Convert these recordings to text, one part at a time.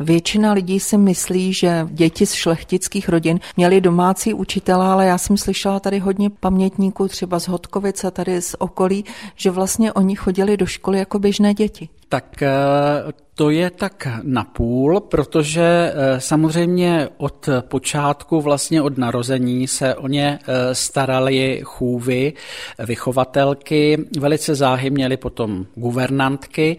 Většina lidí si myslí, že děti z šlechtických rodin měly domácí učitele, ale já jsem slyšela tady hodně pamětníků, třeba z Hodkovic a tady z okolí, že vlastně oni chodili do školy jako běžné děti. Tak eh, to je tak napůl, protože eh, samozřejmě od počátku, vlastně od narození se o ně eh, starali chůvy, vychovatelky, velice záhy měli potom guvernantky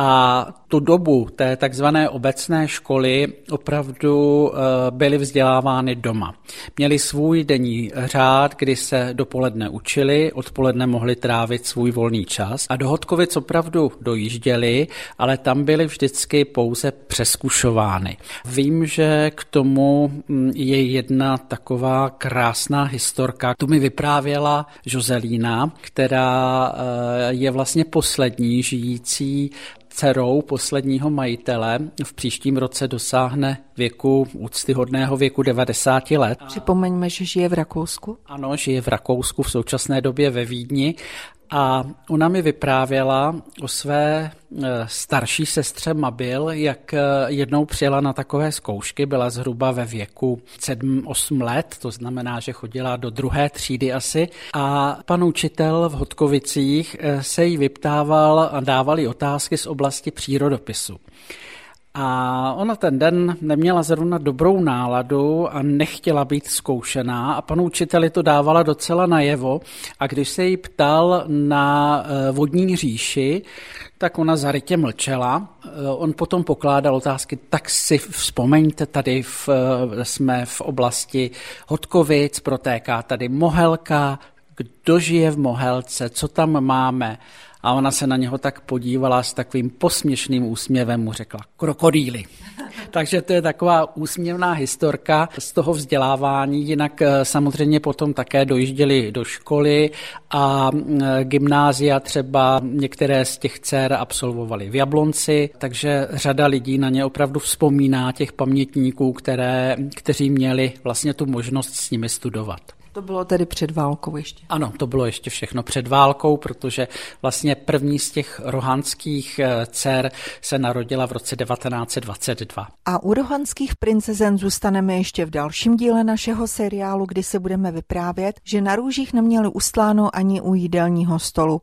a tu dobu té takzvané obecné školy opravdu eh, byly vzdělávány doma. Měli svůj denní řád, kdy se dopoledne učili, odpoledne mohli trávit svůj volný čas a do Hodkovic opravdu dojížděli, ale tam byly vždycky pouze přeskušovány. Vím, že k tomu hm, je jedna taková krásná historka. Tu mi vyprávěla Joselína, která eh, je vlastně poslední žijící dcerou posledního majitele v příštím roce dosáhne věku, úctyhodného věku 90 let. Připomeňme, že žije v Rakousku. Ano, žije v Rakousku, v současné době ve Vídni a ona mi vyprávěla o své starší sestře Mabil, jak eh, jednou přijela na takové zkoušky, byla zhruba ve věku 7-8 let, to znamená, že chodila do druhé třídy asi. A pan učitel v Hodkovicích eh, se jí vyptával a dávali otázky z oblasti přírodopisu. A ona ten den neměla zrovna dobrou náladu a nechtěla být zkoušená a panu učiteli to dávala docela najevo a když se jí ptal na eh, vodní říši, tak ona zarytě mlčela. Eh, on potom pokládal otázky, tak si vzpomeňte, tady v, eh, jsme v oblasti Hodkovic, protéká tady Mohelka, kdo žije v Mohelce, co tam máme. A ona se na něho tak podívala s takovým posměšným úsměvem, mu řekla krokodýly. Takže to je taková úsměvná historka z toho vzdělávání. Jinak eh, samozřejmě potom také dojížděli do školy a eh, gymnázia třeba některé z těch dcer absolvovali v Jablonci, takže řada lidí na ně opravdu vzpomíná těch pamětníků, které, kteří měli vlastně tu možnost s nimi studovat. To bylo tedy před válkou ještě? Ano, to bylo ještě všechno před válkou, protože vlastně první z těch rohanských eh, dcer se narodila v roce 1922. A u rohanských princezen zůstaneme ještě v dalším díle našeho seriálu, kdy se budeme vyprávět, že na růžích neměli ustláno ani u jídelního stolu.